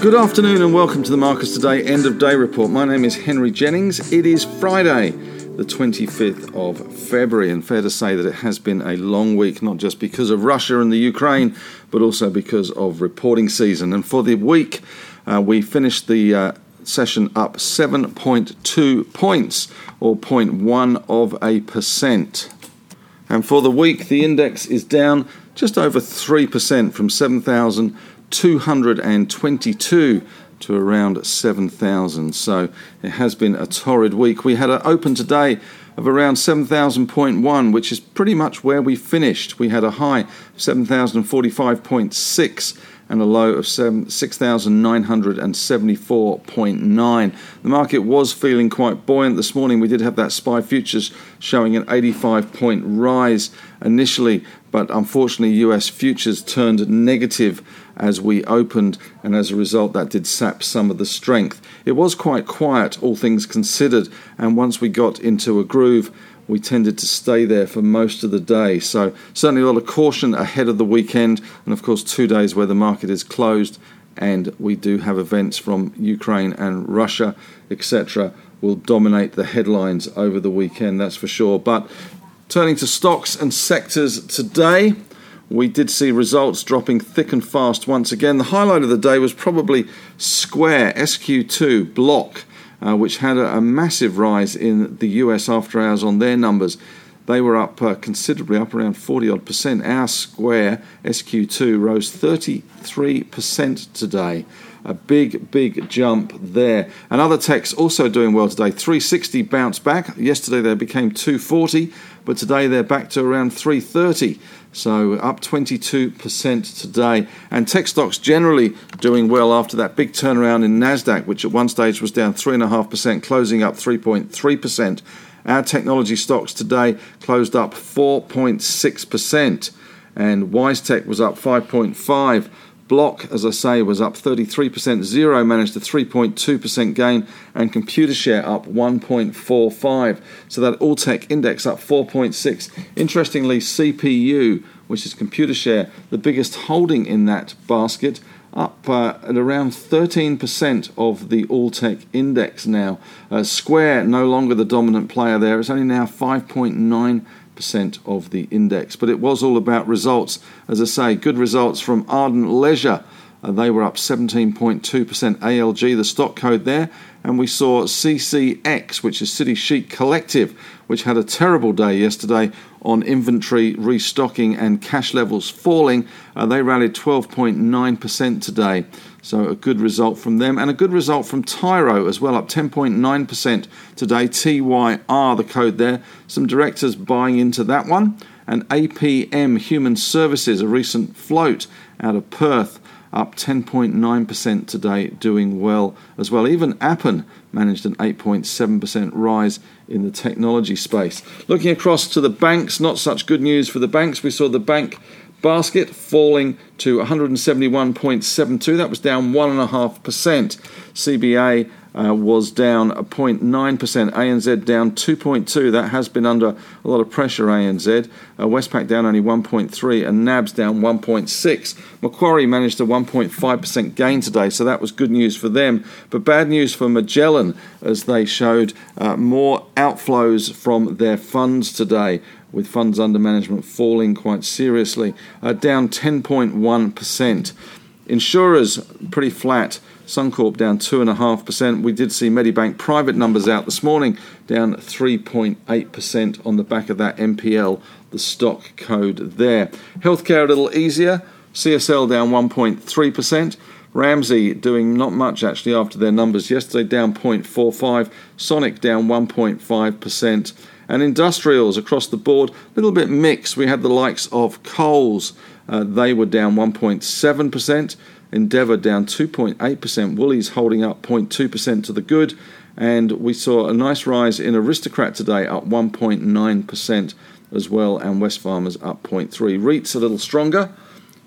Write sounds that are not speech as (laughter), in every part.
Good afternoon and welcome to the Marcus Today End of Day Report. My name is Henry Jennings. It is Friday, the 25th of February, and fair to say that it has been a long week, not just because of Russia and the Ukraine, but also because of reporting season. And for the week, uh, we finished the uh, session up 7.2 points, or 0.1 of a percent. And for the week, the index is down just over 3% from 7,000. 222 to around 7,000. So it has been a torrid week. We had an open today of around 7,000.1, which is pretty much where we finished. We had a high of 7,045.6 and a low of 6,974.9. The market was feeling quite buoyant this morning. We did have that SPI futures showing an 85 point rise initially, but unfortunately, US futures turned negative as we opened, and as a result, that did sap some of the strength. It was quite quiet, all things considered, and once we got into a groove, we tended to stay there for most of the day. So, certainly a lot of caution ahead of the weekend, and of course, two days where the market is closed, and we do have events from Ukraine and Russia, etc., will dominate the headlines over the weekend, that's for sure. But turning to stocks and sectors today, we did see results dropping thick and fast once again. The highlight of the day was probably Square SQ2 Block, uh, which had a, a, massive rise in the US after hours on their numbers. They were up uh, considerably, up around 40 odd percent. Our Square SQ2 rose 33% today. A big, big jump there. And other techs also doing well today. 360 bounced back. Yesterday they became 240, but today they're back to around 330. So up 22% today. And tech stocks generally doing well after that big turnaround in NASDAQ, which at one stage was down 3.5%, closing up 3.3%. Our technology stocks today closed up 4.6%. And WiseTech was up 5.5 Block, as I say, was up 33%. Xero managed a 3.2% gain, and Computershare up 1.45. So that all tech index up 4.6. Interestingly, CPU, which is Computershare, the biggest holding in that basket, up uh, at around 13% of the all tech index now. Uh, Square no longer the dominant player there. It's only now 5.9 percent of the index. But it was all about results. As I say, good results from Ardent Leisure. Uh, they were up 17.2% ALG, the stock code there. And we saw CCX, which is City Chic Collective, which had a terrible day yesterday on inventory restocking and cash levels falling. Uh, they rallied 12.9% today. So a good result from them, and a good result from Tyro as well, up 10.9% today. TYR, the code there. Some directors buying into that one. And APM Human Services, a recent float out of Perth, up 10.9% today, doing well as well. Even Appen managed an 8.7% rise in the technology space. Looking across to the banks, not such good news for the banks. We saw the bank Basket falling to 171.72. That was down 1.5%. CBA uh, was down 0.9%. ANZ down 2.2. That has been under a lot of pressure, ANZ. Uh, Westpac down only 1.3 and NABS down 1.6. Macquarie managed a 1.5% gain today, so that was good news for them. But bad news for Magellan as they showed uh, more outflows from their funds today with funds under management falling quite seriously, uh, down 10.1%. Insurers pretty flat. Suncorp down 2.5%. We did see Medibank private numbers out this morning, down 3.8% on the back of that MPL, the stock code there. Healthcare a little easier. CSL down 1.3%. Ramsay doing not much actually after their numbers yesterday, down 0.45. Sonic down 1.5%. And industrials across the board, a little bit mixed. We had the likes of Coles, uh, they were down 1.7%. Endeavour down 2.8%. Woolies holding up 0.2% to the good. And we saw a nice rise in Aristocrat today, up 1.9% as well, and Wesfarmers up 0.3. REITs a little stronger.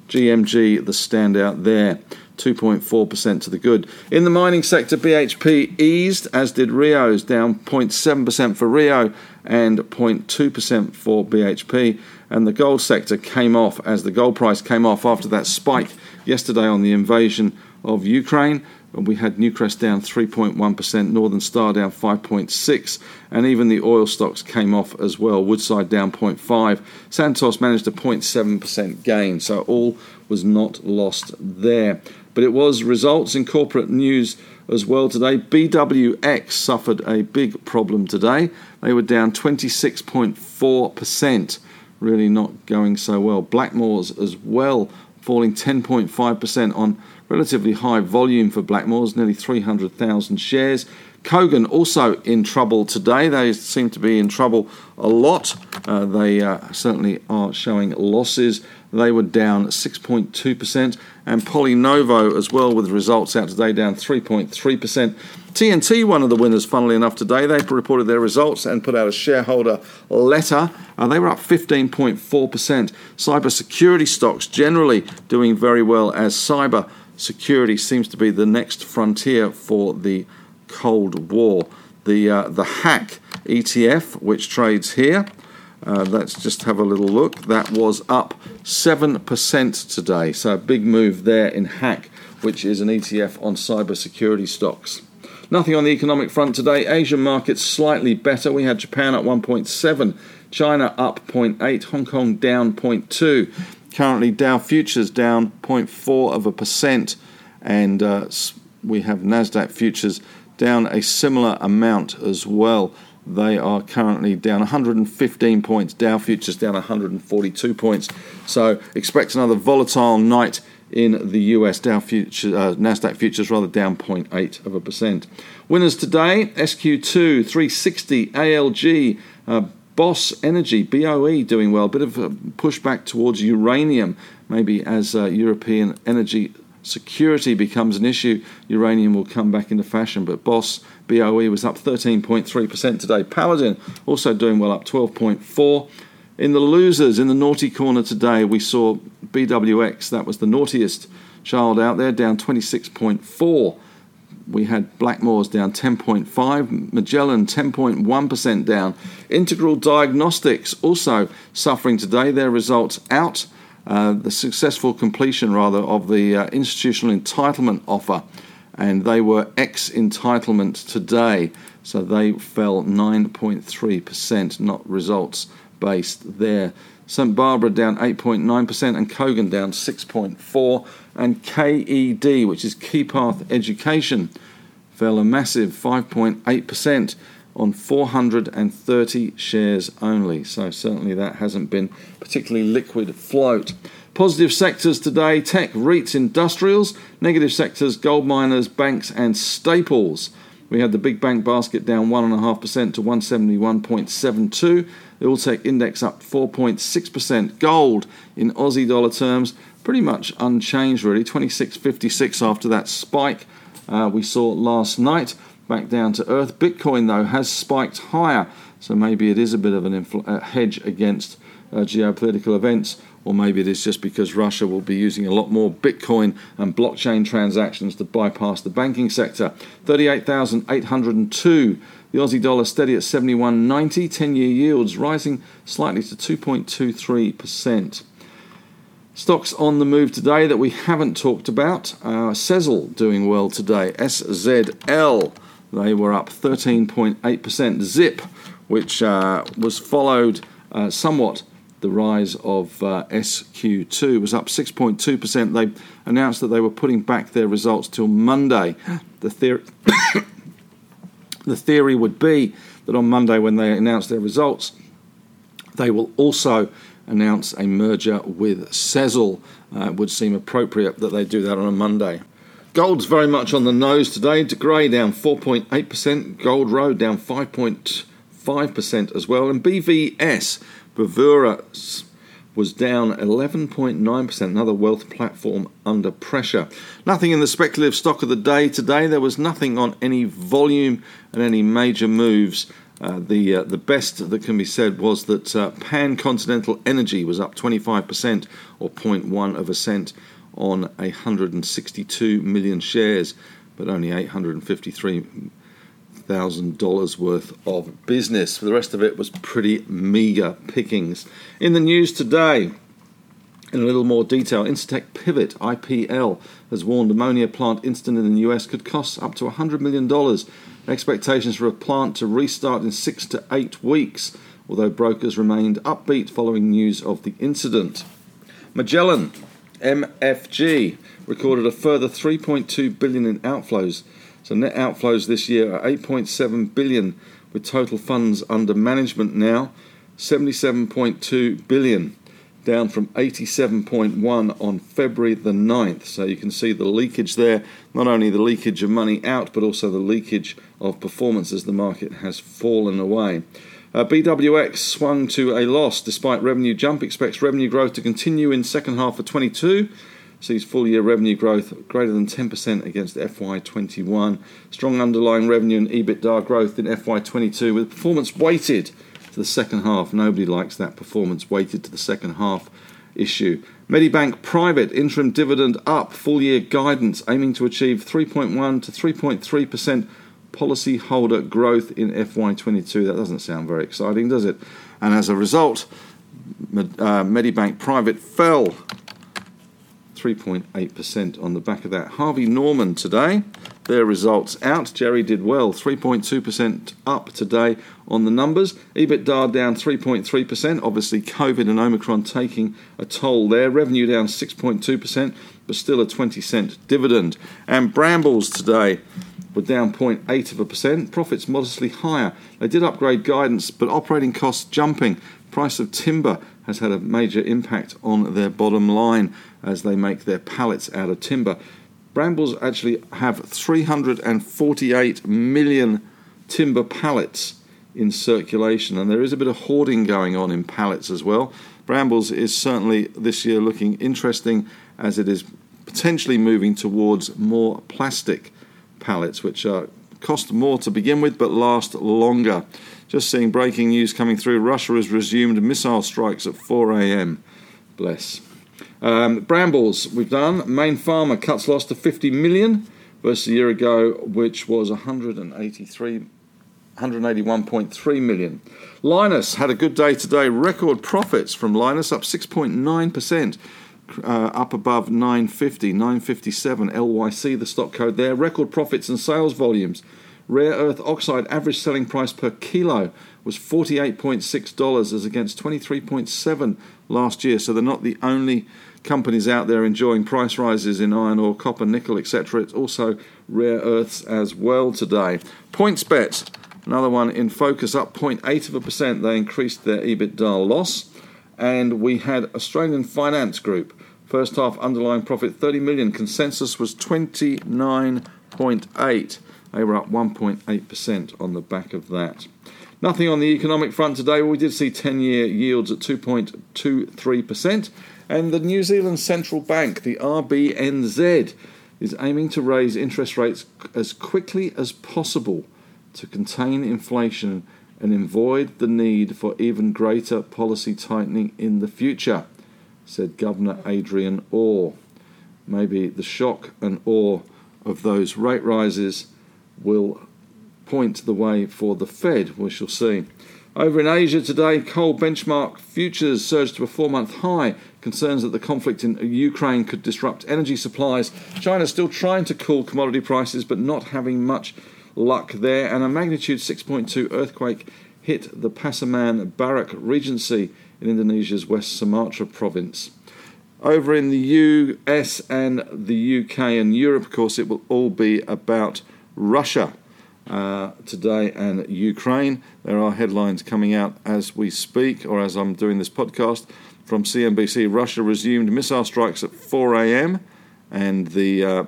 GMG the standout there. 2.4% to the good. In the mining sector, BHP eased, as did Rio's, down 0.7% for Rio and 0.2% for BHP. And the gold sector came off as the gold price came off after that spike yesterday on the invasion of Ukraine. We had Newcrest down 3.1%, Northern Star down 5.6, and even the oil stocks came off as well. Woodside down 0.5. Santos managed a 0.7% gain, so all was not lost there. But it was results in corporate news as well today. BWX suffered a big problem today. They were down 26.4%, really not going so well. Blackmores as well, falling 10.5% on relatively high volume for Blackmores, nearly 300,000 shares. Kogan also in trouble today. They seem to be in trouble a lot. Uh, they uh, certainly are showing losses. They were down 6.2%, and PolyNovo as well with results out today down 3.3%. TNT, one of the winners, funnily enough, today. They reported their results and put out a shareholder letter. Uh, they were up 15.4%. Cybersecurity stocks generally doing very well as cyber security seems to be the next frontier for the Cold War. The, uh, the hack ETF, which trades here, uh, let's just have a little look. That was up 7% today. So a big move there in Hack, which is an ETF on cybersecurity stocks. Nothing on the economic front today. Asian markets slightly better. We had Japan at 1.7, China up 0.8, Hong Kong down 0.2. Currently, Dow futures down 0.4 of a percent, and uh, we have Nasdaq futures down a similar amount as well. They are currently down 115 points. Dow futures down 142 points. So expect another volatile night in the US Dow futures, uh, Nasdaq futures rather down 0.8 of a percent. Winners today: SQ2, 360, ALG. Uh, Boss Energy, BOE, doing well. A bit of a pushback towards uranium, maybe as uh, European energy security becomes an issue, uranium will come back into fashion. But Boss BOE was up 13.3% today. Paladin also doing well, up 12.4. In the losers, in the naughty corner today, we saw BWX. That was the naughtiest child out there, down 26.4 we had Blackmores down 10.5, Magellan 10.1% down. Integral Diagnostics also suffering today. Their results out. Uh, the successful completion, rather, of the uh, institutional entitlement offer, and they were ex entitlement today, so they fell 9.3%, not results based there. St Barbara down 8.9% and Kogan down 6.4 and KED which is Keypath Education fell a massive 5.8% on 430 shares only so certainly that hasn't been particularly liquid float positive sectors today tech REITs industrials negative sectors gold miners banks and staples we had the big bank basket down 1.5% to 171.72 the Alltech index up 4.6%. Gold in Aussie dollar terms pretty much unchanged really, 26.56 after that spike uh, we saw last night. Back down to earth. Bitcoin though has spiked higher, so maybe it is a bit of an infl- hedge against uh, geopolitical events, or maybe it is just because Russia will be using a lot more Bitcoin and blockchain transactions to bypass the banking sector. 38,802 the Aussie dollar steady at 71.90, 10 year yields rising slightly to 2.23%. Stocks on the move today that we haven't talked about. Uh, Sezzle doing well today. SZL, they were up 13.8%. Zip, which uh, was followed uh, somewhat the rise of uh, SQ2 was up 6.2%. They announced that they were putting back their results till Monday. The theory (coughs) the theory would be that on Monday, when they announce their results, they will also announce a merger with Sezzle. Uh, it would seem appropriate that they do that on a Monday. Gold's very much on the nose today. De Grey down 4.8%, Gold Road down 5.5% as well, and BVS, Bravura was down 11.9%, another wealth platform under pressure. Nothing in the speculative stock of the day today. There was nothing on any volume and any major moves. Uh, the uh, the best that can be said was that uh, Pan Continental Energy was up 25% or 0.1 of a cent on 162 million shares, but only 853 thousand dollars worth of business. The rest of it was pretty meager pickings. In the news today, in a little more detail, Incitec Pivot IPL has warned ammonia plant incident in the US could cost up to $100 million. Expectations for a plant to restart in six to eight weeks, although brokers remained upbeat following news of the incident. Magellan MFG recorded a further 3.2 billion in outflows so net outflows this year are 8.7 billion, with total funds under management now 77.2 billion, down from 87.1 on February the 9th. So you can see the leakage there, not only the leakage of money out, but also the leakage of performance as the market has fallen away. Uh, BWX swung to a loss despite revenue jump, expects revenue growth to continue in second half of 22 sees full year revenue growth greater than 10% against FY21. Strong underlying revenue and EBITDA growth in FY22 with performance weighted to the second half. Nobody likes that performance weighted to the second half issue. Medibank Private interim dividend up, full year guidance aiming to achieve 3.1 to 3.3% policyholder growth in FY22. That doesn't sound very exciting, does it? And as a result, uh, Medibank Private fell 3.8% on the back of that. Harvey Norman today, their results out. Gerry did well, 3.2% up today on the numbers. EBITDA down 3.3%. Obviously, COVID and Omicron taking a toll there. Revenue down 6.2%, but still a 20 cent dividend. And Brambles today were down 0.8 of a percent. Profits modestly higher. They did upgrade guidance, but operating costs jumping. Price of timber has had a major impact on their bottom line as they make their pallets out of timber. Brambles actually have 348 million timber pallets in circulation, and there is a bit of hoarding going on in pallets as well. Brambles is certainly this year looking interesting as it is potentially moving towards more plastic pallets, which cost more to begin with but last longer. Just seeing breaking news coming through Russia has resumed missile strikes at 4 a.m. Bless. Um, Brambles, we've done. Mayne Pharma cuts loss to 50 million versus a year ago, which was 183 181.3 million. Lynas had a good day today. Record profits from Lynas up 6.9%, uh, up above 950, 957 LYC, the stock code there. Record profits and sales volumes. Rare earth oxide average selling price per kilo was $48.6 as against 23.7 last year. So they're not the only companies out there enjoying price rises in iron ore, copper, nickel, etc. It's also rare earths as well today. PointsBet, another one in focus, up 0.8 of a percent. They increased their EBITDA loss. And we had Australian Finance Group. First half underlying profit 30 million. Consensus was 29.8. They were up 1.8% on the back of that. Nothing on the economic front today. We did see 10 year yields at 2.23%. And the New Zealand Central Bank, the RBNZ, is aiming to raise interest rates as quickly as possible to contain inflation and avoid the need for even greater policy tightening in the future, said Governor Adrian Orr. Maybe the shock and awe of those rate rises will point the way for the Fed. We shall see. Over in Asia today, coal benchmark futures surged to a four month high. Concerns that the conflict in Ukraine could disrupt energy supplies. China still trying to cool commodity prices, but not having much luck there. And a magnitude 6.2 earthquake hit the Pasaman Barat Regency in Indonesia's West Sumatra province. Over in the US and the UK and Europe, of course, it will all be about Russia uh, today and Ukraine. There are headlines coming out as we speak, or as I'm doing this podcast from CNBC. Russia resumed missile strikes at 4 a.m., and the uh,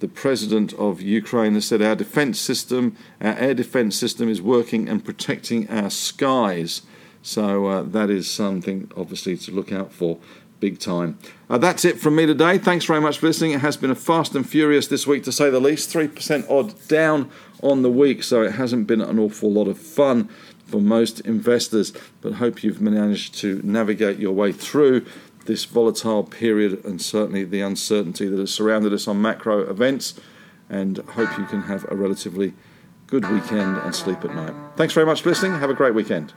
the president of Ukraine has said our defense system, our air defense system, is working and protecting our skies. So uh, that is something, obviously, to look out for big time. Uh, that's it from me today. Thanks very much for listening. It has been a fast and furious this week, to say the least. 3% odd down on the week, so it hasn't been an awful lot of fun for most investors, but hope you've managed to navigate your way through this volatile period and certainly the uncertainty that has surrounded us on macro events. And hope you can have a relatively good weekend and sleep at night. Thanks very much for listening. Have a great weekend.